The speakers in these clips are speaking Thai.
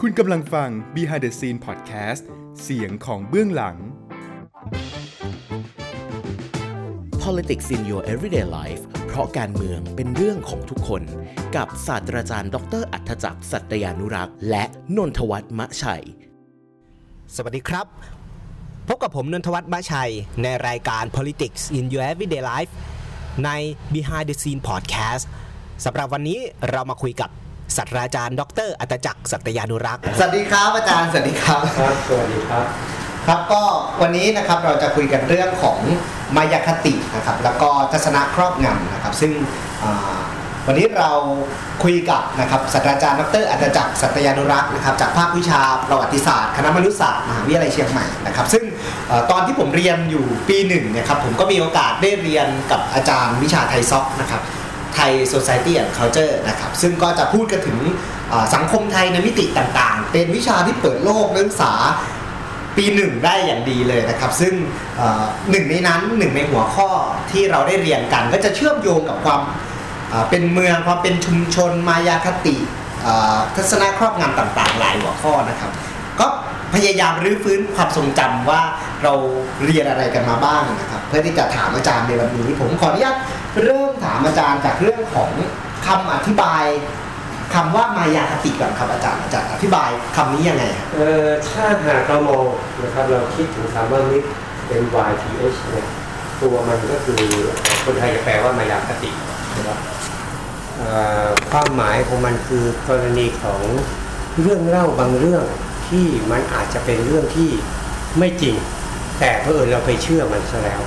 คุณกำลังฟัง Behind the Scene Podcast เสียงของเบื้องหลัง Politics in your everyday life เพราะการเมืองเป็นเรื่องของทุกคน กับศาสตราจารย์ ดร อัธจักรสัตยานุรักษ์ และนนทวัฒน์มะชัย สวัสดีครับ พบกับผมนนทวัฒน์มะชัย ในรายการ Politics in Your Everyday Life ใน Behind the Scene Podcast สำหรับวันนี้เรามาคุยกับศาสตราจารย์ ดร อัตจักรสัตยานุรักษ์ สวัสดีครับอาจารย์ สวัสดีครับ ครับ สวัสดีครับ ครับก็วันนี้นะครับเราจะคุยกันเรื่องของมายาคตินะครับแล้วก็ทัศนะครอบงำนะครับ ซึ่งอ่าวันนี้เราคุยกับนะครับศาสตราจารย์ดรอัตจักรสัตยานุรักษ์นะครับจากภาควิชาประวัติศาสตร์ คณะมนุษยศาสตร์มหาวิทยาลัยเชียงใหม่นะครับซึ่งเอ่อตอนที่ผมเรียนอยู่ปีหนึ่งเนี่ยครับผมก็มีโอกาสได้เรียนกับอาจารย์วิชาไทยซอกนะครับ ไทย Society and Culture นะครับซึ่งก็จะพูดกันถึงสังคมไทยในมิติต่างๆ เป็นวิชาที่เปิดโลกนักศึกษาปีหนึ่งได้อย่างดีเลยนะครับ ซึ่งหนึ่งในนั้นหนึ่งในหัวข้อที่เราได้เรียนกัน ก็จะเชื่อมโยงกับความเป็นเมืองความเป็นชุมชนมายาคติทัศนะครอบงำต่างๆ หลายหัวข้อนะครับ ก็พยายามรื้อฟื้นความทรงจำว่าเราเรียนอะไรกันมาบ้างนะครับ เพื่อที่จะถามอาจารย์ในวันนี้ ผมขออนุญาต เริ่มถามอาจารย์จากเรื่องของคำอธิบายคำว่ามายาคติก่อนครับอาจารย์อาจารย์อธิบายคำนี้ยังไงเอ่อถ้าหากเรามองนะครับเราคิดถึงคำว่ามิตร M Y T H เนี่ยตัวมันก็คือคนไทยจะแปลว่ามายาคตินะครับความหมายของมันคือกรณีของเรื่องเล่าบางเรื่องที่มันอาจจะเป็นเรื่องที่ไม่จริง แต่เพอเอิญเราไปเชื่อมันซะแล้ว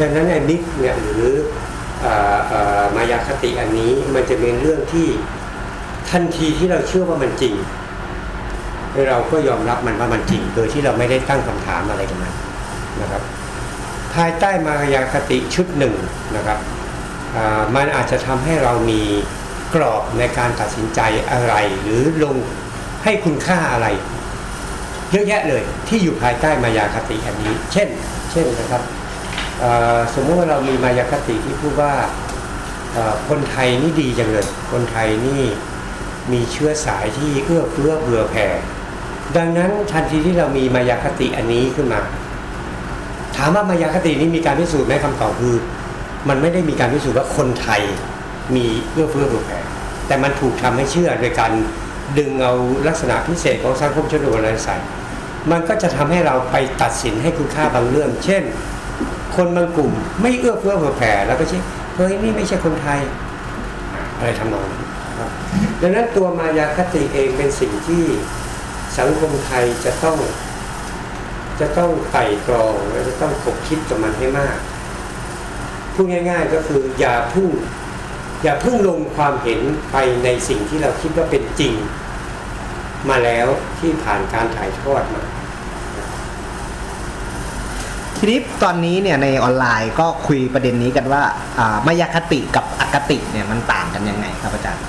ดังนั้นไอ้มิตรเนี่ยหรืออมายาคติอันนี้มันจะเป็นเรื่องที่ทันทีที่เราเชื่อว่ามันจริง เราก็ยอมรับมันว่ามันจริง โดยที่เราไม่ได้ตั้งคำถามอะไรกับมันนะครับ ภายใต้มายาคติชุดหนึ่งนะครับมันอาจจะทำให้เรามีกรอบในการตัดสินใจอะไร หรือลงให้คุณค่าอะไร เยอะแยะเลยที่อยู่ภายใต้มายาคติอันนี้ เช่น เช่นนะครับ สมมติว่าเรามีมายาคติที่พูดว่าคนไทยนี่ดีจังเลย คนไทยนี่มีเชื้อสายที่เอื้อเฟื้อเบื่อแผ่ ดังนั้นทันทีที่เรามีมายาคติอันนี้ขึ้นมา ถามว่ามายาคตินี้มีการพิสูจน์ไหมคำตอบคือ มันไม่ได้มีการพิสูจน์ว่าคนไทยมีเอื้อเฟื้อเผื่อแผ่ แต่มันถูกทำให้เชื่อโดยการดึงเอาลักษณะพิเศษของสังคมชนบทนั้นใส่มันก็จะทำให้เราไปตัดสินให้คุณค่าบางเรื่อง เช่น คนบางกลุ่ม ไม่เอื้อเฟื้อเผื่อแผ่แล้วก็ใช่เฮ้ยนี่ไม่ใช่คนไทย อะไรทำนองนั้นดังนั้นตัวมายาคติเองเป็นสิ่งที่สังคมไทยจะต้อง จะต้องไต่ตรองและจะต้องคบคิดกับมันให้มากพูดง่าย ๆ ก็คืออย่าพึ่งอย่าพึ่งลงความเห็นไปในสิ่งที่เราคิดว่าเป็นจริง มาแล้วที่ผ่านการถ่ายทอดมา ทีนี้ตอนนี้เนี่ยในออนไลน์ก็คุยประเด็นนี้กันว่าอ่ามายาคติกับอคติเนี่ยมันต่างกันยังไงครับอาจารย์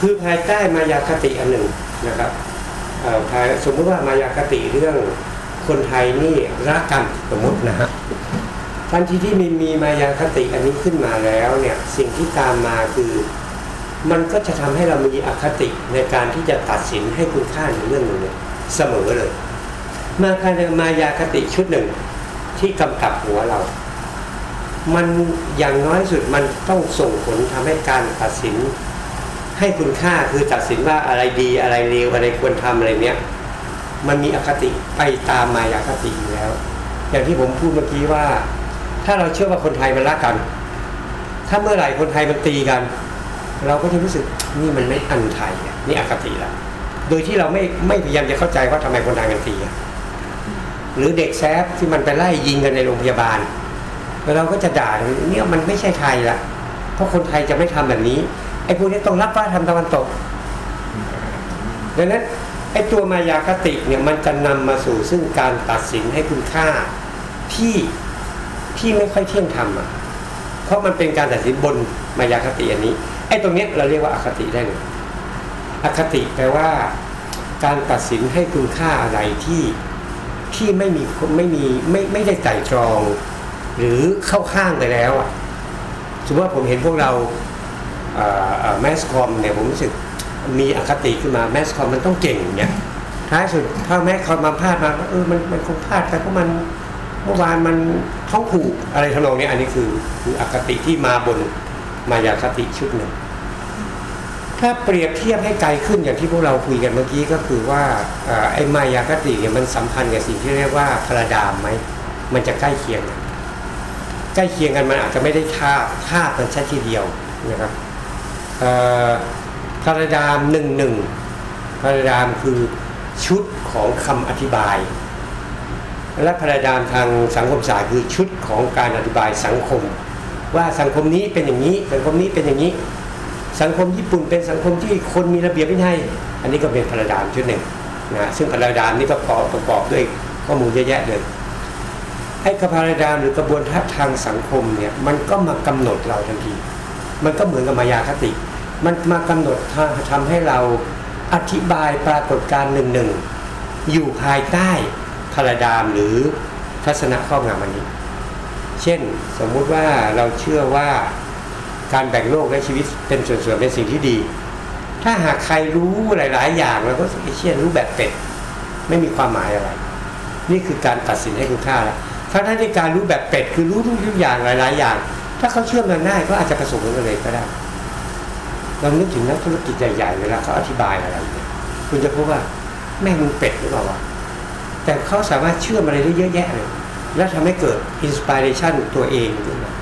คือภายใต้มายาคติอันหนึ่งนะครับภายสมมติว่ามายาคติเรื่องคนไทยนี่รักกันสมมตินะฮะทันทีที่มีมีมายาคติอันนี้ขึ้นมาแล้วเนี่ยสิ่งที่ตามมาคือ มันก็จะทำให้เรามีอคติในการที่จะตัดสินให้คุณค่าในเรื่องหนึ่งเสมอเลย มาการมายาคติชุดหนึ่ง ที่กำกับหัวเรา มันอย่างน้อยสุดมันต้องส่งผลทำให้การตัดสิน ให้คุณค่าคือตัดสินว่าอะไรดีอะไรเลวอะไรควรทำอะไรเนี้ยมันมีอคติไปตามมายาคติอยู่แล้ว อย่างที่ผมพูดเมื่อกี้ว่า ถ้าเราเชื่อว่าคนไทยมันรักกัน ถ้าเมื่อไหร่คนไทยมันตีกัน เราก็จะรู้สึกนี่มันไม่อันไทยนี่อคติละโดยที่เราไม่ไม่พยายามจะเข้าใจว่าทำไมคนไทยกันตีอะ หรือเด็กแซฟที่มันไปไล่ยิงกันในโรงพยาบาลเราก็จะด่าเนี่ยมันไม่ใช่ไทยละเพราะคนไทยจะไม่ทำแบบนี้ไอ้พวกนี้ต้องรับว่าทำตะวันตกดังนั้นไอ้ตัวมายาคติเนี่ยมันจะนำมาสู่ซึ่งการตัดสินให้คุณค่าที่ที่ไม่ค่อยเที่ยงธรรมอะเพราะมันเป็นการตัดสินบนมายาคติอันนี้ไอ้ตรงเนี้ยเราเรียกว่าอคติได้เลยอคติแปลว่า การตัดสินให้คุณค่าอะไรที่ ที่ไม่มีไม่มีไม่ไม่ได้ไต่ตรอง หรือเข้าข้างไปแล้วอะสมมติว่าผมเห็นพวกเราแมสคอมเนี่ยผมรู้สึกมีอคติขึ้นมาแมสคอมมันต้องเก่งเนี่ยท้ายสุดถ้าแมสคอมมาพลาดมาเออมันมันคงพลาดไปเพราะมันเมื่อวานมันท้องผูกอะไรทำนองเนี้ยอันนี้คือคืออคติที่มาบนมายาคติชุดหนึ่ง ถ้าเปรียบเทียบให้ไกลขึ้นอย่างที่พวกเราคุยกันเมื่อกี้ก็คือว่าอไอ้มายาคติเนี่ยมันสัมพันธ์กับสิ่งที่เรียกว่าพระดามไหมมันจะใกล้เคียงกันใกล้เคียงกันมันอาจจะไม่ได้ทาบทาบมันแค่ทีเดียวนะครับพระดามหนึ่งหนึ่งพระดามคือชุดของคำอธิบาย และพระดามทางสังคมศาสตร์คือชุดของการอธิบายสังคม ว่าสังคมนี้เป็นอย่างนี้สังคมนี้เป็นอย่างนี้ สังคมญี่ปุ่นเป็นสังคมที่คนมีระเบียบวินัยอันนี้ก็เป็นพาราดามชุดหนึ่งนะซึ่งพาราดามนี่ก็ประกอบด้วยข้อมูลเยอะแยะเลยให้กพาราดามหรือกระบวนทัศทางสังคมเนี่ยมันก็มากำหนดเราทันที มันก็เหมือนกับมายาคติ มันมากำหนดทำให้เราอธิบายปรากฏการณ์หนึ่งหนึ่งอยู่ภายใต้พาราดามหรือทัศนะครอบงำอันนี้ เช่นสมมุติว่าเราเชื่อว่า การแบ่งโลกและชีวิตเป็นส่วนๆเป็นสิ่งที่ดี ถ้าหากใครรู้หลาย ๆ อย่างเราก็เชื่อรู้แบบเป็ดไม่มีความหมายอะไร นี่คือการตัดสินให้คุณค่าแล้วถ้าท่านในการรู้แบบเป็ดคือรู้ทุกอย่างหลาย ๆ อย่าง ถ้าเขาเชื่อมกันง่ายก็อาจจะประสบผลสำเร็จก็ได้เรานึกถึงนักธุรกิจใหญ่ๆเวลาเขาอธิบายอะไรเนี่ยคุณจะพบว่าแม่งมึงเป็ดหรือเปล่าวะแต่เขาสามารถเชื่อมอะไรได้เยอะแยะเลย แล้วทำให้เกิดอินสปิเรชันตัวเองขึ้นมา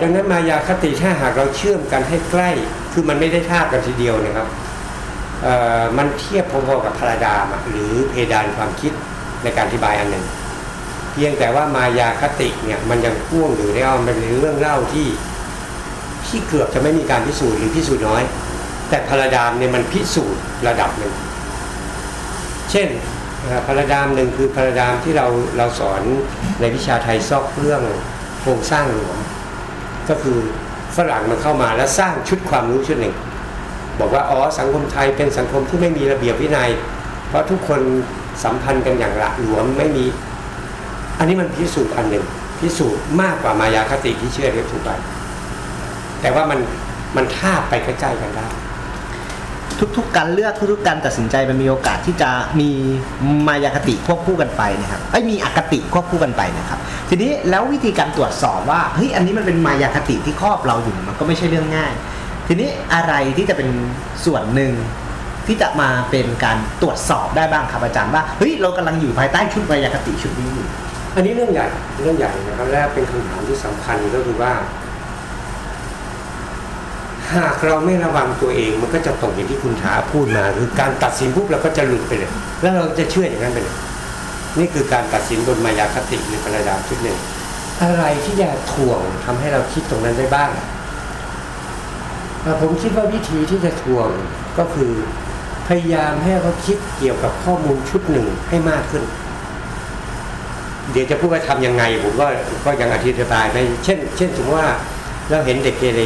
ดังนั้นมายาคติถ้าหากเราเชื่อมกันให้ใกล้ คือมันไม่ได้ทาบกันทีเดียวนะครับมันเทียบพอๆกับพาราดามหรือเพดานความคิดในการอธิบายอันหนึ่ง เพียงแต่ว่ามายาคติเนี่ยมันยังพ่วงอยู่ในเอามันเป็นเรื่องเล่าที่ที่เกือบจะไม่มีการพิสูจน์หรือพิสูจน์น้อย แต่พาราดามเนี่ยมันพิสูจน์ระดับหนึ่ง เช่นพาราดามหนึ่งคือพาราดามที่เราเราสอนในวิชาไทยซอกเรื่องโครงสร้างหลวง ก็คือฝรั่งมันเข้ามาแล้วสร้างชุดความรู้ชุดหนึ่ง บอกว่าอ๋อสังคมไทยเป็นสังคมที่ไม่มีระเบียบวินัย เพราะทุกคนสัมพันธ์กันอย่างละหลวมไม่มี อันนี้มันพิสูจน์อันหนึ่ง พิสูจน์มากกว่ามายาคติที่เชื่อเรียกถูกไปแต่ว่ามันมันท่าไปใกล้ๆกันได้ ทุกๆ การเลือกทุกๆ การตัดสินใจมันมีโอกาสที่จะมีมายาคติควบคู่กันไปนะครับไอ้มีอคติควบคู่กันไปนะครับ ทีนี้แล้ววิธีการตรวจสอบว่าเฮ้ยอันนี้มันเป็นมายาคติที่ครอบเราอยู่มันก็ไม่ใช่เรื่องง่าย ทีนี้อะไรที่จะเป็นส่วนหนึ่งที่จะมาเป็นการตรวจสอบได้บ้างครับอาจารย์ว่าเฮ้ยเรากำลังอยู่ภายใต้ชุดมายาคติชุดนี้อยู่อันนี้เรื่องใหญ่เรื่องใหญ่นะครับและเป็นคำถามที่สำคัญก็คือว่า หากเราไม่ระวังตัวเองมันก็จะตกอย่างที่คุณถาพูดมาคือการตัดสินปุ๊บเราก็จะหลุดไปเลย แล้วเราจะเชื่ออย่างนั้นไปเลยนี่คือการตัดสินบนมายาคติหรือประดามชุดหนึ่งอะไรที่จะถ่วงทำให้เราคิดตรงนั้นได้บ้างผมคิดว่าวิธีที่จะถ่วงก็คือพยายามให้เขาคิดเกี่ยวกับข้อมูลชุดหนึ่งให้มากขึ้น เดี๋ยวจะพูดว่าทำยังไง ผมก็ก็ยังอธิบายไม่เช่น เช่นสมมติว่าเราเห็นเด็กเกเร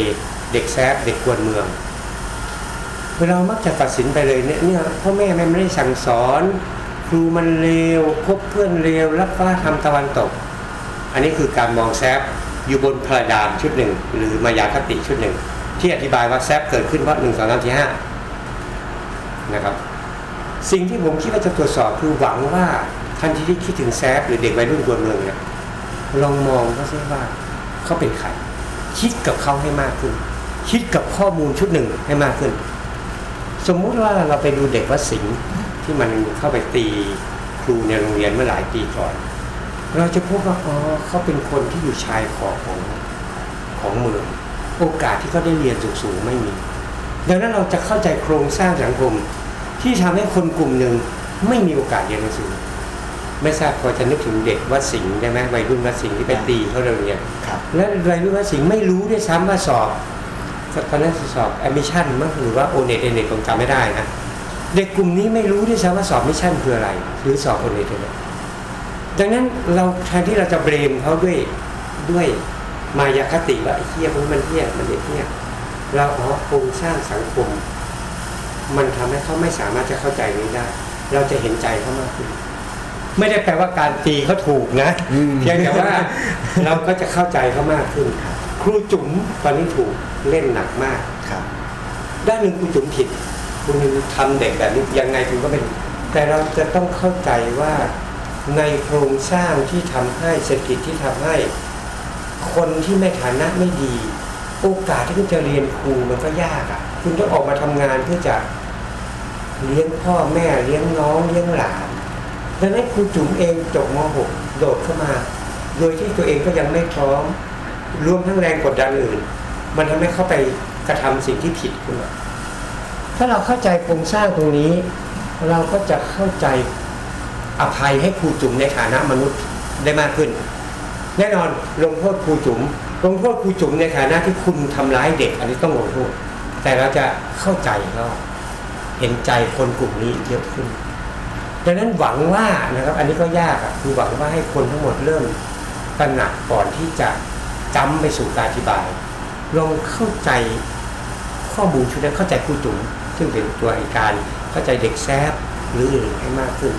เด็กแซบเด็กกวนเมืองเรามักจะตัดสินไปเลยเนี่ยเนี่ยพ่อแม่ไม่ได้สั่งสอน ครูมันเลวพบเพื่อนเลวรับว่าทำตะวันตก อันนี้คือการมองแซบอยู่บนพระดามชุดหนึ่ง หรือมายาคติชุดหนึ่ง ที่อธิบายว่าแซบเกิดขึ้นเพราะหนึ่งสองสามสี่ห้านะครับสิ่งที่ผมคิดว่าจะตรวจสอบคือหวังว่าทันทีที่คิดถึงแซบหรือเด็กวัยรุ่นกวนเมืองเนี่ยลองมองเขาซิว่าเขาเป็นใครคิดกับเขาให้มากขึ้น คิดกับข้อมูลชุดหนึ่งให้มากขึ้น สมมุติว่าเราไปดูเด็กวัดสิงห์ที่มันเข้าไปตีครูในโรงเรียนเมื่อหลายปีก่อน เราจะพบว่าอ๋อเขาเป็นคนที่อยู่ชายขอบของของเมือง โอกาสที่เขาได้เรียนสูงๆไม่มี ดังนั้นเราจะเข้าใจโครงสร้างสังคมที่ทำให้คนกลุ่มหนึ่งไม่มีโอกาสเรียนหนังสือไม่ทราบพอจะนึกถึงเด็กวัดสิงห์ได้ไหมวัยรุ่นวัดสิงห์ที่ไปตีเขาโรงเรียนครับและวัยรุ่นวัดสิงห์ไม่รู้ด้วยซ้ำว่าสอบ ตอนนั้นสอบ admission มั้งหรือว่าโอเน็ตเอเน็ตผมจำไม่ได้นะเด็กกลุ่มนี้ไม่รู้ด้วยซ้ำว่าสอบ admission คืออะไร หรือสอบโอเน็ตเอเน็ตดังนั้นเราแทนที่เราจะ blame เขาด้วยด้วยมายาคติว่าไอ้เหี้ยพวกมันเหี้ยมันเด็กเหี้ยเราอ๋อโครงสร้างสังคม มันทำให้เขาไม่สามารถจะเข้าใจนี้ได้ เราจะเห็นใจเขามากขึ้นไม่ได้แปลว่าการตีเขาถูกนะอืมเพียงแต่ว่าเราก็จะเข้าใจเขามากขึ้นครู จุ๋มตอนนี้ถูกเล่นหนักมากครับ ด้านหนึ่งครูจุ๋มผิด คุณทำเด็กแบบนี้ยังไงคุณก็เป็น แต่เราจะต้องเข้าใจว่าในโครงสร้างที่ทำให้เศรษฐกิจที่ทำให้ คนที่ไม่ฐานะไม่ดี โอกาสที่คุณจะเรียนครูมันก็ยากอะ คุณต้องออกมาทำงานเพื่อจะเลี้ยงพ่อแม่เลี้ยงน้องเลี้ยงหลานดังนั้นครูจุ๋มเองจบม .6 โดดเข้ามา โดยที่ตัวเองก็ยังไม่พร้อม รวมทั้งแรงกดดันอื่น มันทำให้เข้าไปกระทำสิ่งที่ผิดขึ้นมาถ้าเราเข้าใจโครงสร้างตรงนี้ เราก็จะเข้าใจอภัยให้ครูจุ๋มในฐานะมนุษย์ได้มากขึ้น แน่นอนลงโทษครูจุ๋มลงโทษครูจุ๋มในฐานะที่คุณทำร้ายเด็ก อันนี้ต้องลงโทษแต่เราจะเข้าใจเขาเห็นใจคนกลุ่มนี้เยอะขึ้นดังนั้นหวังว่านะครับ อันนี้ก็ยากอะคือหวังว่าให้คนทั้งหมดเริ่มตระหนักก่อนที่จะ จำไปสู่การอธิบายลองเข้าใจข้อมูลชุดนั้นเข้าใจครูจุ๋มซึ่งเป็นตัวเหตุการเข้าใจเด็กแซฟหรืออื่นให้มากขึ้น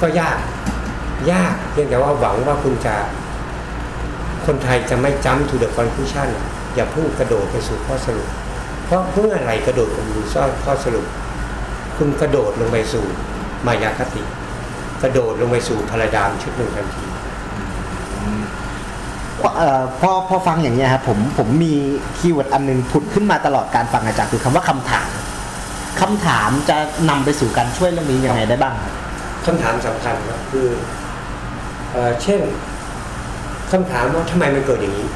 ก็ยากยากเพียงแต่ว่าหวังว่าคุณจะ คนไทยจะไม่จำ to the conclusion อย่าพิ่งกระโดดไปสู่ข้อสรุป เพราะเมื่อไรกระโดดไปสู่ข้อสรุป คุณกระโดดลงไปสู่มายาคติ กระโดดลงไปสู่ paradigm ชุดหนึ่งทันที เอ่อพอพอฟังอย่างนี้ยครับผมผมมี keyword อันหนึงผุดขึ้นมาตลอดการฟังอาจารย์คือคำว่าคำถามคำถามจะนำไปสู่การช่วยเรื่องนี้ยังไงได้บ้างครับคำถามสำคัญก็คือเอ่อเช่นคำถามว่าทำไมมันเกิดอย่างนี้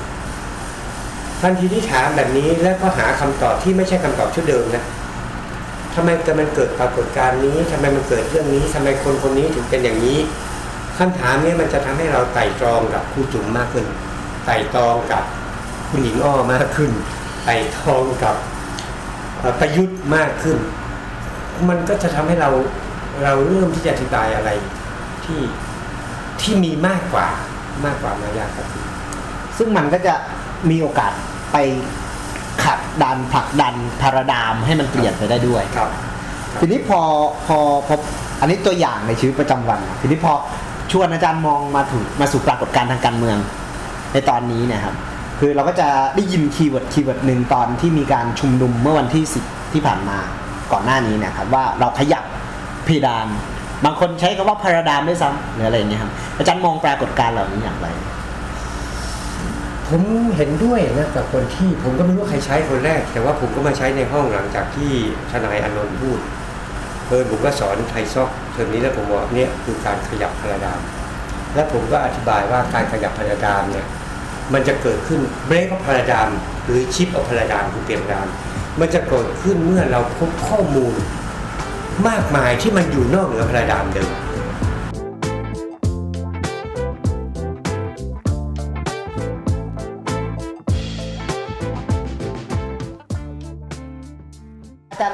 ทันทีที่ถามแบบนี้แล้วก็หาคำตอบที่ไม่ใช่คำตอบชุดเดิมนะทำไมมันเกิดปรากฏการณ์นี้ทำไมมันเกิดเรื่องนี้ทำไมคนคนนี้ถึงเป็นอย่างนี้ คำถามเนี้มันจะทำให้เราไต่ตรองกับครูจุ๋มมากขึ้น ไต่ตรองกับคุณหญิงอ้อมากขึ้น ไต่ตรองกับเอ่อประยุทธ์มากขึ้น มันก็จะทำให้เราเราเริ่มที่จะอธิบายอะไรที่ที่มีมากกว่ามากกว่ามายาคติซึ่งมันก็จะมีโอกาสไปขัดดันผลักดัน paradigm ให้มันเปลี่ยนไปได้ด้วยครับทีนี้พอพอพออันนี้ตัวอย่างในชีวิตประจำวัน ทีนี้พอ ชวนอาจารย์มองมาถึงมาสู่ปรากฏการณ์ทางการเมือง ในตอนนี้เนะครับคือเราก็จะได้ยิน keyword keyword หนึ่งตอนที่มีการชุมนุมเมื่อวันที่สิที่ผ่านมาก่อนหน้านี้นะครับว่าเราขยับเพดาน บางคนใช้คำว่าพาราดามด้วยซ้ำหรืออะไรอย่างเงี้ยครับอาจารย์มองปรากฏการณ์เหล่านี้อย่างไร ผมเห็นด้วยนะกับคนที่ผมก็ไม่รู้ใครใช้คนแรก แต่ว่าผมก็มาใช้ในห้องหลังจากที่ทนายอานนท์พูด อผมก็สอนไทยซอกเทอมนี้แล้วผมบอกเนี่ยคือการขยับพาราดาม และผมก็อธิบายว่าการขยับพาราดามเนี่ยมันจะเกิดขึ้นเบรกของพาราดามหรือชิปเอาพาราดามคือเปลี่ยนพาราดาม มันจะเกิดขึ้นเมื่อเราพบข้อมูลมากมายที่มันอยู่นอกเหนือพาราดามเดิม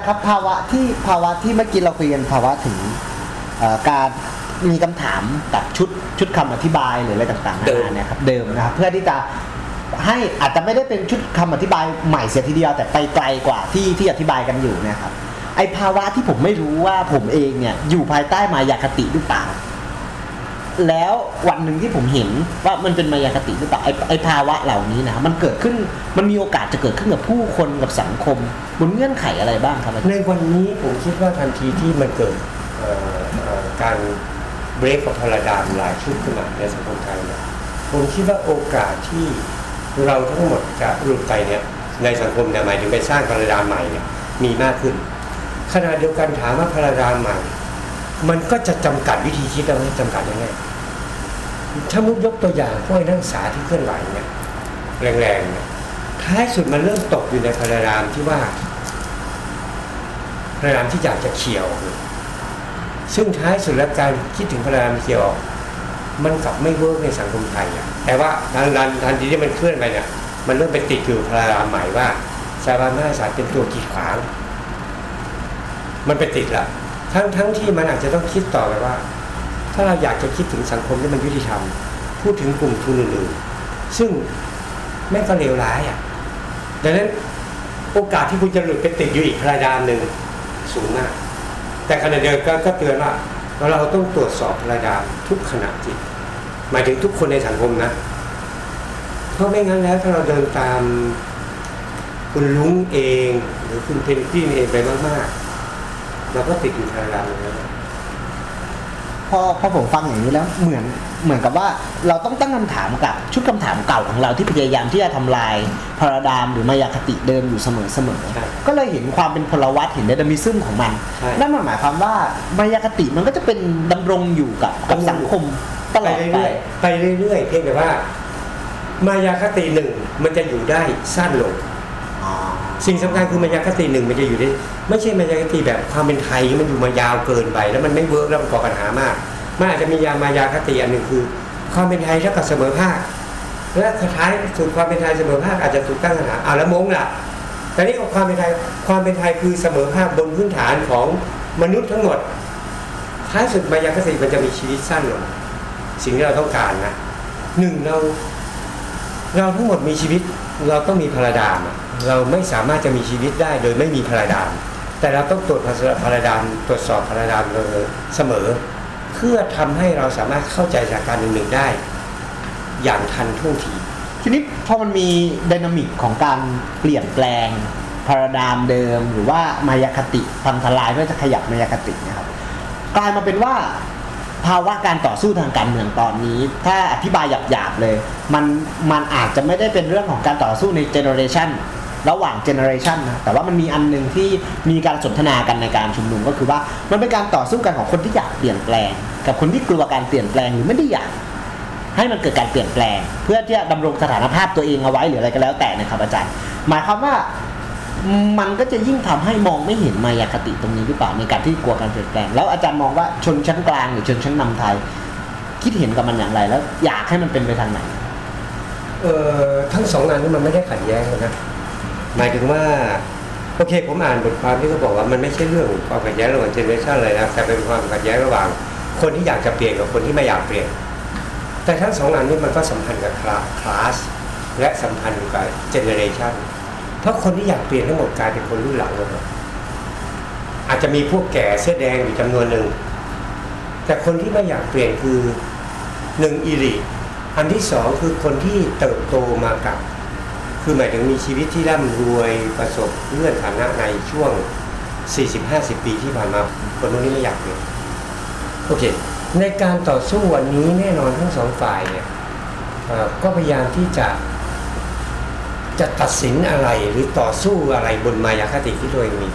ครับภาวะที่ภาวะที่เมื่อกี้เราคุยกันภาวะถึงเอ่อการมีคำถามกับชุดชุดคำอธิบายหรืออะไรต่างๆนาเดิมนาเนี่ยครับเดิมนะครับเพื่อที่จะให้อาจจะไม่ได้เป็นชุดคำอธิบายใหม่เสียทีเดียว แต่ไปไกลกว่าที่ที่อธิบายกันอยู่เนะครับไอภาวะที่ผมไม่รู้ว่าผมเองเนี่ยอยู่ภายใต้มายาคติหรือเปล่า แล้ววันหนึ่งที่ผมเห็นว่ามันเป็นมายาคติหรือเปล่าไอไอภาวะเหล่านี้นะครับมันเกิดขึ้นมันมีโอกาสจะเกิดขึ้นกับผู้คนกับสังคมบนเงื่อนไขอะไรบ้างครับในวันนี้ผมคิดว่าทันทีที่มันเกิดการเบรกของพาราดามหลายชุดขึ้นมาในสังคมไทยเนี่ยผมคิดว่าโอกาสที่เราทั้งหมดจะหลุดไปเนี่ยในสังคมเนี่ยหมายถึงไปสร้างพาราดามใหม่เนี่ยมีมากขึ้นขณะเดียวกันถามว่าพาราดามใหม่มันก็จะจำกัดวิธีคิดเราให้จำกัดยังไง ถ้ามุกยกตัวอย่างพวกนักศึกษาที่เคลื่อนไหวเนี่ยแรงๆเนี่ยท้ายสุดมันเริ่มตกอยู่ในพาราดามที่ว่าพายามที่อยากจะเขียว ซึ่งท้ายสุดแล้วการคิดถึงพายามเขียว มันกลับไม่เวิร์กในสังคมไทยอะแต่ว่าทันทันทันทีที่มันเคลื่อนไปเนี่ยมันเริ่มไปติดอยู่พายามใหม่ว่าสถาบันพระมหากษัตร์เป็นตัวกีดขวาง มันไปติดละทั้งทั้งที่มันอาจจะต้องคิดต่อไปว่า ถ้าเราอยากจะคิดถึงสังคมที่มันยุติธรรม พูดถึงกลุ่มทุนอื่นๆซึ่งแม่ก็เลวร้ายอะดังนั้นโอกาสที่คุณจะหลุดไปติดอยู่อีกพลายดามหนึ่งสูงมาก แต่ขณะเดียวกันก็เตือนว่าเราต้องตรวจสอบพลายดามทุกขณะจิต หมายถึงทุกคนในสังคมนะ เพราะไม่งั้นแล้วถ้าเราเดินตามคุณลุงเอง หรือคุณเพนกวินเองไปมากๆเราก็ติดอยู่ทางเราแล้ว พอพอผมฟังอย่างนี้แล้วเหมือนเหมือนกับว่าเราต้องตั้งคำถามกับชุดคำถามเก่าของเราที่พยายามที่จะทำลายพาราดามหรือมายาคติเดิมอยู่เสมอเสมอใช่ก็เลยเห็นความเป็นพลวัตเห็นไดนามิซึมของมันใช่นั่นหมายความว่ามายาคติมันก็จะเป็นดำรงอยู่กับกับสังคมตลไปอดไปเรื่อยๆไปเรื่อยๆเพียงแต่ว่ามายาคติหนึ่งมันจะอยู่ได้สั้นลงอ๋อ สิ่งสำคัญคือมายาคติหนึ่งมันจะอยู่ได้ไม่ใช่มายาคติแบบความเป็นไทยที่มันอยู่มายาวเกินไป แล้วมันไม่เวิร์กแล้วมันก่อปัญหามากมันอาจจะมียามายาคติอันหนึ่งคือ ความเป็นไทยเท่ากับเสมอภาคและสุดท้ายสุดความเป็นไทยเสมอภาคอาจจะถูกตั้งคำถามเอาแล้วมงล่ะแต่นี่ความเป็นไทยความเป็นไทยคือเสมอภาคบนพื้นฐานของมนุษย์ทั้งหมดท้ายสุดมายาคติมันจะมีชีวิตสั้นลงสิ่งที่เราต้องการนะหนึ่งเรา เราทั้งหมดมีชีวิตเราต้องมีพราดามอะ เราไม่สามารถจะมีชีวิตได้โดยไม่มีพาราดาม แต่เราต้องตรวจพาราดามตรวจสอบพาราดามเสมอ เพื่อทำให้เราสามารถเข้าใจสถานการณ์หนึ่งๆได้ อย่างทันท่วงทีทีนี้พอมันมีไดนามิกของการเปลี่ยนแปลงพาราดามเดิม หรือว่ามายาคติพังทลายเพื่อจะขยับมายาคตินะครับกลายมาเป็นว่าภาวะการต่อสู้ทางการเมืองตอนนี้ ถ้าอธิบายหยาบๆเลย มันมันอาจจะไม่ได้เป็นเรื่องของการต่อสู้ในเจเนอเรชัน ระหว่างเจเนอเรชันนะแต่ว่ามันมีอันหนึ่งที่มีการสนทนากันในการชุมนุมก็คือว่ามันเป็นการต่อสู้กันของคนที่อยากเปลี่ยนแปลง กับคนที่กลัวการเปลี่ยนแปลงหรือไม่ได้อยากให้มันเกิดการเปลี่ยนแปลง เพื่อที่จะดำรงสถานภาพตัวเองเอาไว้หรืออะไรก็แล้วแต่นะครับอาจารย์ หมายความว่ามันก็จะยิ่งทำให้มองไม่เห็นมายาคติตรงนี้หรือเปล่าในการที่กลัวการเปลี่ยนแปลง แล้วอาจารย์มองว่าชนชั้นกลางหรือชนชั้นนำไทย คิดเห็นกับมันอย่างไร แล้วอยากให้มันเป็นไปทางไหน เอ่อทั้งสองงานนี้มันไม่ได้ขัดแย้งนะ หมายถึงว่าโอเคผมอ่านบทความที่เขาบอกว่ามันไม่ใช่เรื่องความขัดแย้งระหว่าง generation เลยนะแต่เป็นความขัดแย้งระหว่าง คนที่อยากจะเปลี่ยนกับคนที่ไม่อยากเปลี่ยน แต่ทั้งสองอันนี้มันก็สัมพันธ์กับคลาสและสัมพันธ์กับ generation เพราะคนที่อยากเปลี่ยนทั้งหมดกลายเป็นคนรุ่นหลังหมดอาจจะมีพวกแก่เสื้อแดงอยู่จำนวนหนึ่งแต่คนที่ไม่อยากเปลี่ยนคือหนึ่งอีลิอันที่สองคือคนที่เติบโตมากับ คือหมายถึงมีชีวิตที่ร่ำรวยประสบเลื่อนฐานะในช่วง 40-50 ปีที่ผ่านมาคนพวกนี้ไม่อยากเลี่ยโอเค ในการต่อสู้วันนี้แน่นอนทั้งสองฝ่ายเนี่ยอ่อก็พยายามที่จะจะตัดสินอะไรหรือต่อสู้อะไรบนมายาคติที่ตัวเองมี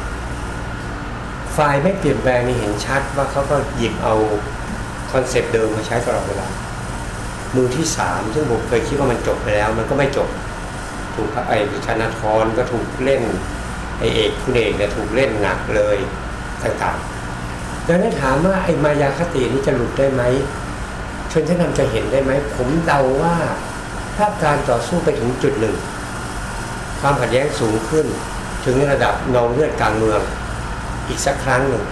ฝ่ายไม่เปลี่ยนแปลงนี่เห็นชัดว่าเขาก็หยิบเอาconcept เดิมมาใช้ตลอดเวลามือที่สามซึ่งผมเคยคิดว่ามันจบไปแล้ว มันก็ไม่จบ ถูกไอ้ธนาธรก็ถูกเล่นไอ้เอกคุณเอกเนี่ยถูกเล่นหนักเลยต่างๆดังนั้นถามว่าไอ้มายาคตินี้จะหลุดได้ไหมชนชั้นนำจะเห็นได้ไหม ผมเดาว่าถ้าการต่อสู้ไปถึงจุดหนึ่ง ความขัดแย้งสูงขึ้น ถึงระดับนองเลือดกลางเมือง อีกสักครั้งหนึ่ง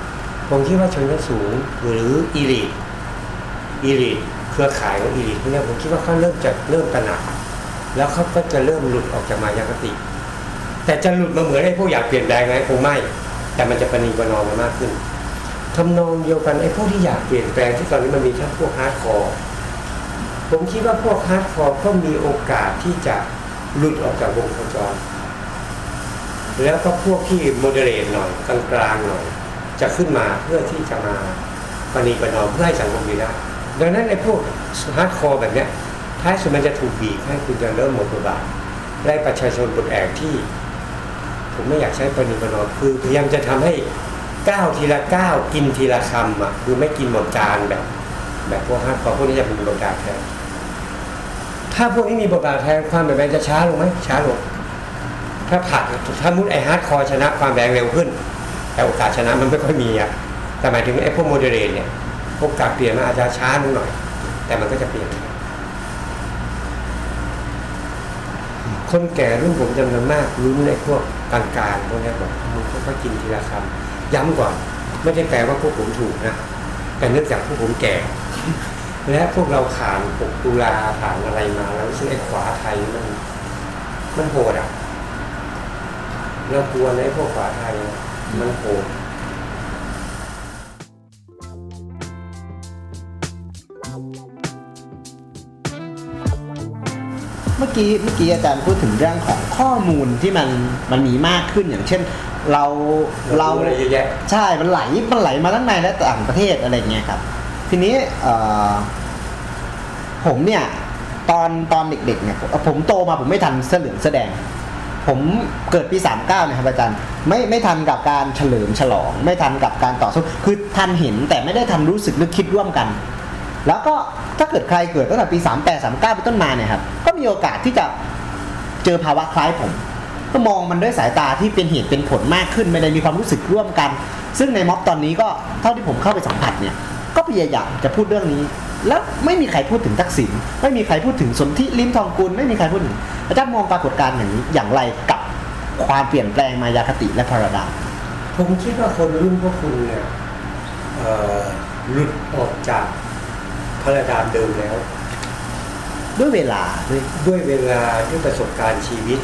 ผมคิดว่าชนชั้นสูงหรือ elite elite เครือข่ายของ elite พวกเนี้ยผมคิดว่าเขาเริ่มจะเริ่มตระหนัก แล้วเขาก็จะเริ่มหลุดออกจากมายาคติ แต่จะหลุดมาเหมือนไอ้พวกอยากเปลี่ยนแปลงไงคงไม่ แต่มันจะประนีประนอมมากขึ้นทำนองเดียวกันไอ้พวกที่อยากเปลี่ยนแปลงที่ตอนนี้มันมีทั้งพวก hardcore ผมคิดว่าพวก hardcore ก็มีโอกาสที่จะหลุดออกจากวงโคจร แล้วก็พวกที่ moderate หน่อยกลางๆหน่อย จะขึ้นมาเพื่อที่จะมาประนีประนอมเพื่อให้สังคมดีได้ดังนั้นไอ้พวก hardcore แบบเนี้ย ท้ายสุดมันจะถูกบีบให้คุณจะเริ่มหมดบทบาทและประชาชนปลดแอกที่ ผมไม่อยากใช้ประนีประนอมคือพยายามจะทำให้ก้าวทีละก้าวกินทีละคำอะคือไม่กินหมดจานแบบ แบบพวก hardcore พวกนี้จะมีบทบาทแทนถ้าพวกนี้มีบทบาทแทนความแบบนั้นจะช้าลงไหมช้าลงถ้าผัดถ้ามุดไอ hardcore ชนะความแรงเร็วขึ้น แต่โอกาสชนะมันไม่ค่อยมีอะแต่หมายถึงไอพวก moderate เนี่ยโอกาสเปลี่ยนมันอาจจะช้าลงหน่อย แต่มันก็จะเปลี่ยน คนแก่รุ่นผมจำนวนมากรู้ในพวกกลางๆพวกนี้บอกมึงค่อยๆกินทีละคำย้ำก่อน ไม่ได้แปลว่าพวกผมถูกนะแต่เนื่องจากพวกผมแก่ และพวกเราผ่านปกตุลาผ่านอะไรมาแล้วซึ่งไอ้ขวาไทยมันมันโหดอะเรากลัวในพวกขวาไทยมันโหด มื่ออกี้เมื่อกี้อาจารย์พูดถึงเรื่องของข้อมูลที่มันมันมีมากขึ้นอย่างเช่น เราเราอะไรเยอะแยะ ใช่มันไหลมันไหลมาทั้งในและต่างประเทศอะไรเงี้ยครับ ทีนี้เอ่อผมเนี่ยตอนตอนเด็กๆเนี่ยผมผมโตมาผมไม่ทันเสื้อเหลืองเสื้อแดง ผมเกิดปี 39นะครับอาจารย์ไม่ไม่ทันกับการเฉลิมฉลอง ไม่ทันกับการต่อสู้คือทันเห็นแต่ไม่ได้ทันรู้สึกหรือคิดร่วมกัน แล้วก็ถ้าเกิดใครเกิดตั้งแต่ปี 38 39เป็นต้นมาเนี่ยครับก็มีโอกาสที่จะเจอภาวะคล้ายผม ก็มองมันด้วยสายตาที่เป็นเหตุเป็นผลมากขึ้นไม่ได้มีความรู้สึกร่วมกัน ซึ่งในม็อบตอนนี้ก็เท่าที่ผมเข้าไปสัมผัสเนี่ยก็พยายามจะพูดเรื่องนี้ แล้วไม่มีใครพูดถึงทักษิณไม่มีใครพูดถึงสนธิลิ้มทองกุลไม่มีใครพูดถึงอาจารย์มองปรากฏการณ์อย่างนี้อย่างไรกับความเปลี่ยนแปลงมายาคติและพราดามผมคิดว่าคนรุ่นพวกคุณเนี่ยหลุดออกจาก พระดามเดิมแล้ว ด้วยเวลาด้วยด้วยเวลาด้วยประสบการณ์ชีวิต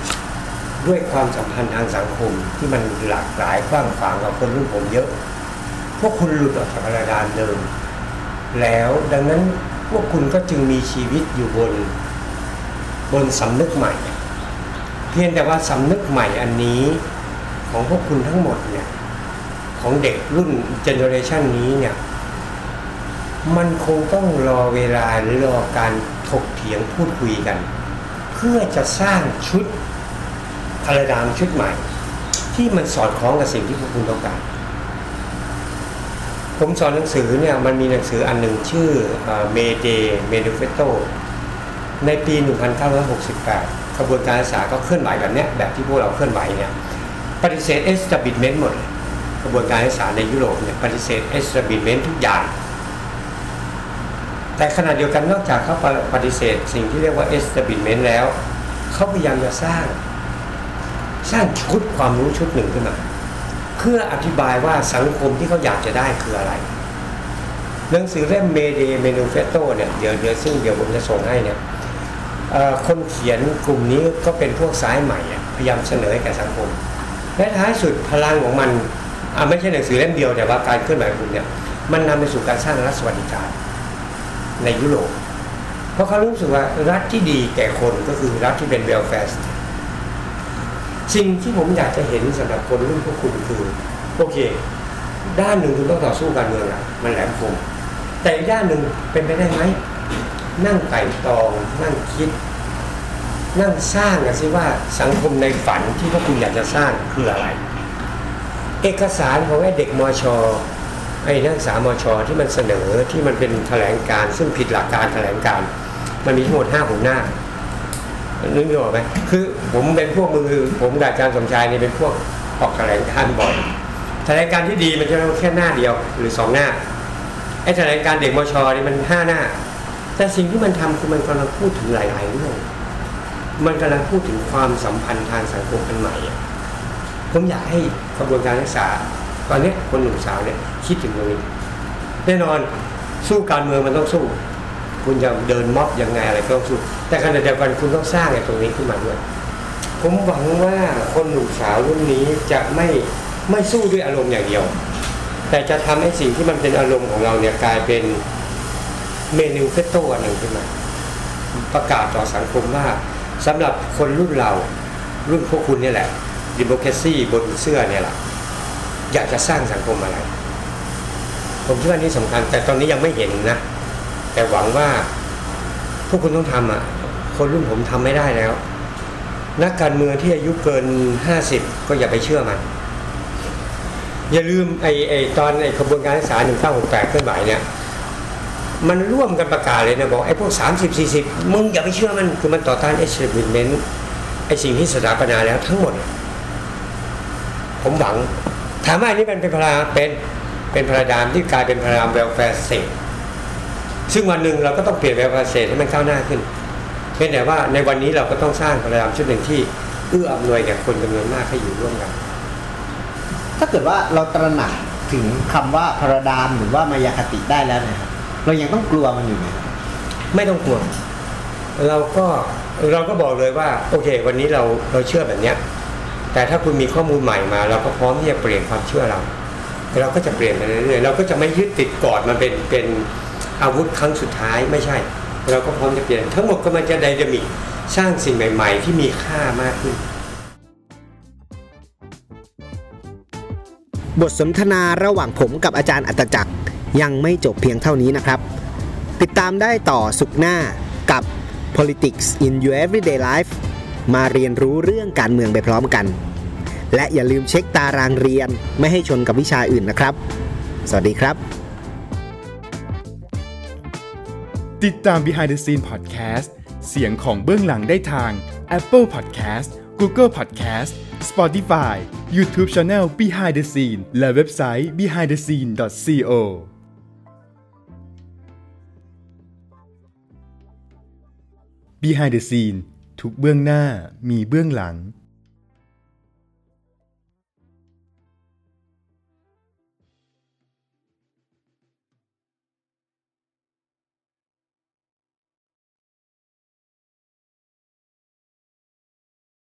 ด้วยความสัมพันธ์ทางสังคมที่มันหลากหลายกว้างขวางกับคนรุ่นผมเยอะ พวกคุณหลุดออกจากพระดามเดิม แล้วดังนั้นพวกคุณก็จึงมีชีวิตอยู่บนบนสำนึกใหม่ เพียงแต่ว่าสำนึกใหม่อันนี้ของพวกคุณทั้งหมดเนี่ยของเด็กรุ่นเจเนอเรชันนี้เนี่ย มันคงต้องรอเวลาหรือรอการถกเถียงพูดคุยกัน เพื่อจะสร้างชุดพารดามชุดใหม่ ที่มันสอดคล้องกับสิ่งที่พวกคุณต้องการผมสอนหนังสือเนี่ยมันมีหนังสืออันหนึ่งชื่อเมเดเมนูเฟโตในปี 1968ขบวนการศึกษาก็เคลื่อนไหวแบบนี้แบบที่พวกเราเคลื่อนไหวเนี่ยปฏิเสธเอสตบิ m เมนต์หมดเลยกระบวนการศึกษาในยุโรปเนี่ยปฏิเสธเอสตบิ m เมนต์ทุกอย่าง แต่ขณะเดียวกันนอกจากเขาปฏิเสธ สิ่งที่เรียกว่า establishment แล้ว เขาพยายามจะสร้าง สร้างชุดความรู้ชุดหนึ่งขึ้นมา เพื่ออธิบายว่าสังคมที่เขาอยากจะได้คืออะไร หนังสือเล่ม Mayday Manifesto เนี่ยเดี๋ยวเดี๋ยวซึ่งเดี๋ยวผมจะส่งให้เนี่ยคนเขียนกลุ่มนี้ก็เป็นพวกซ้ายใหม่ พยายามเสนอให้แก่สังคม และท้ายสุดพลังของมันไม่ใช่หนังสือเล่มเดียวแต่ว่าการเคลื่อนไหวของคุณเนี่ยมันนำไปสู่การสร้างรัฐสวัสดิการ ในยุโรปเพราะเขารู้สึกว่ารัฐที่ดีแก่คนก็คือรัฐที่เป็นเวลแฟร์สิ่งที่ผมอยากจะเห็นสำหรับคนรุ่นพวกคุณคือ โอเค ด้านหนึ่งคุณต้องต่อสู้การเมืองอะมันแหลมคมแต่อีกด้านหนึ่งเป็นไปได้ไหมนั่งไต่ตอง นั่งคิด นั่งสร้างกันสิว่าสังคมในฝันที่พวกคุณอยากจะสร้างคืออะไร เอกสารของไอ้เด็กมอช ไอ้นักศึกษามชที่มันเสนอที่มันเป็นแถลงการ ซึ่งผิดหลักการแถลงการ มันมีทั้งหมดห้าหัวหน้านึกออกไหมคือผมเป็นพวกมือผมกับอาจารย์สมชายนี่เป็นพวกออกแถลงการบ่อยแถลงการที่ดีมันจะต้องแค่หน้าเดียวหรือสองหน้าไอ้แถลงการเด็กมชนี่มันห้าหน้า แต่สิ่งที่มันทำคือมันกำลังพูดถึงหลายๆเรื่องมันกำลังพูดถึงความสัมพันธ์ทางสังคมอันใหม่ ผมอยากให้กระบวนการศึกษา ตอนนี้คนหนุ่มสาวเนี่ยคิดถึงตรงนี้แน่นอนสู้การเมืองมันต้องสู้ คุณจะเดินม็อบยังไงอะไรก็ต้องสู้ แต่ขณะเดียวกันคุณต้องสร้างไอ้ตรงนี้ขึ้นมาด้วยผมหวังว่าคนหนุ่มสาวรุ่นนี้จะไม่ไม่สู้ด้วยอารมณ์อย่างเดียว แต่จะทำให้สิ่งที่มันเป็นอารมณ์ของเราเนี่ยกลายเป็นเมนูเฟตโต้อันหนึ่งขึ้นมา ประกาศต่อสังคมว่าสำหรับคนรุ่นเรารุ่นพวกคุณเนี่ยแหละดิโม c r a ซีบนเสื้อเนี่ยแหละ อยากจะสร้างสังคมอะไร ผมคิดว่านี่สำคัญ แต่ตอนนี้ยังไม่เห็นนะ แต่หวังว่าพวกคุณต้องทำอะ คนรุ่นผมทำไม่ได้แล้ว นักการเมืองที่อายุเกิน50ก็อย่าไปเชื่อมัน อย่าลืมไอ้ไอ้ตอนไอ้ขบวนการศึกษา1968เคลื่อนไหวเนี่ยมันร่วมกันประกาศเลยนะบอกไอ้พวก 30 40 มึงอย่าไปเชื่อมันคือมันต่อต้าน establishment ไอ้สิ่งที่สถาปนาแล้วทั้งหมด ผมหวัง ถามว่าอันนี้มันเป็นพลาเป็นเป็น paradigm ที่กลายเป็น paradigm welfare state ซึ่งวันหนึ่งเราก็ต้องเปลี่ยน welfare state ให้มันก้าวหน้าขึ้นเพียงแต่ว่าในวันนี้เราก็ต้องสร้างพลาดามชุดหนึ่งที่เอื้ออำนวยแก่คนจำนวนมากให้อยู่ร่วมกัน ถ้าเกิดว่าเราตระหนักถึงคำว่าพาราดามหรือว่ามายาคติได้แล้วเนะครับเรายังต้องกลัวมันอยู่ไหมครับไม่ต้องกลัว เราก็เราก็บอกเลยว่า โอเค วันนี้เราเราเชื่อแบบเนี้ย แต่ถ้าคุณมีข้อมูลใหม่มา เราก็พร้อมที่จะเปลี่ยนความเชื่อเราเราก็จะเปลี่ยนไปเรื่อยๆเราก็จะไม่ยึดติดกอดมันเป็นเป็นอาวุธครั้งสุดท้ายไม่ใช่ เราก็พร้อมจะเปลี่ยนทั้งหมดก็มันจะไดนามิกสร้างสิ่งใหม่ ๆ ที่มีค่ามากขึ้น บทสนทนาระหว่างผมกับอาจารย์อัตจักรยังไม่จบเพียงเท่านี้นะครับ ติดตามได้ต่อสุขหน้ากับ politics in your everyday life มาเรียนรู้เรื่องการเมืองไปพร้อมกัน และอย่าลืมเช็คตารางเรียนไม่ให้ชนกับวิชาอื่นนะครับ สวัสดีครับ ติดตาม Behind the Scene Podcast เสียงของเบื้องหลังได้ทาง Apple Podcast Google Podcast Spotify YouTube Channel Behind the Scene และเว็บไซต์ behindthescene.co Behind the Scene ทุกเบื้องหน้ามีเบื้องหลัง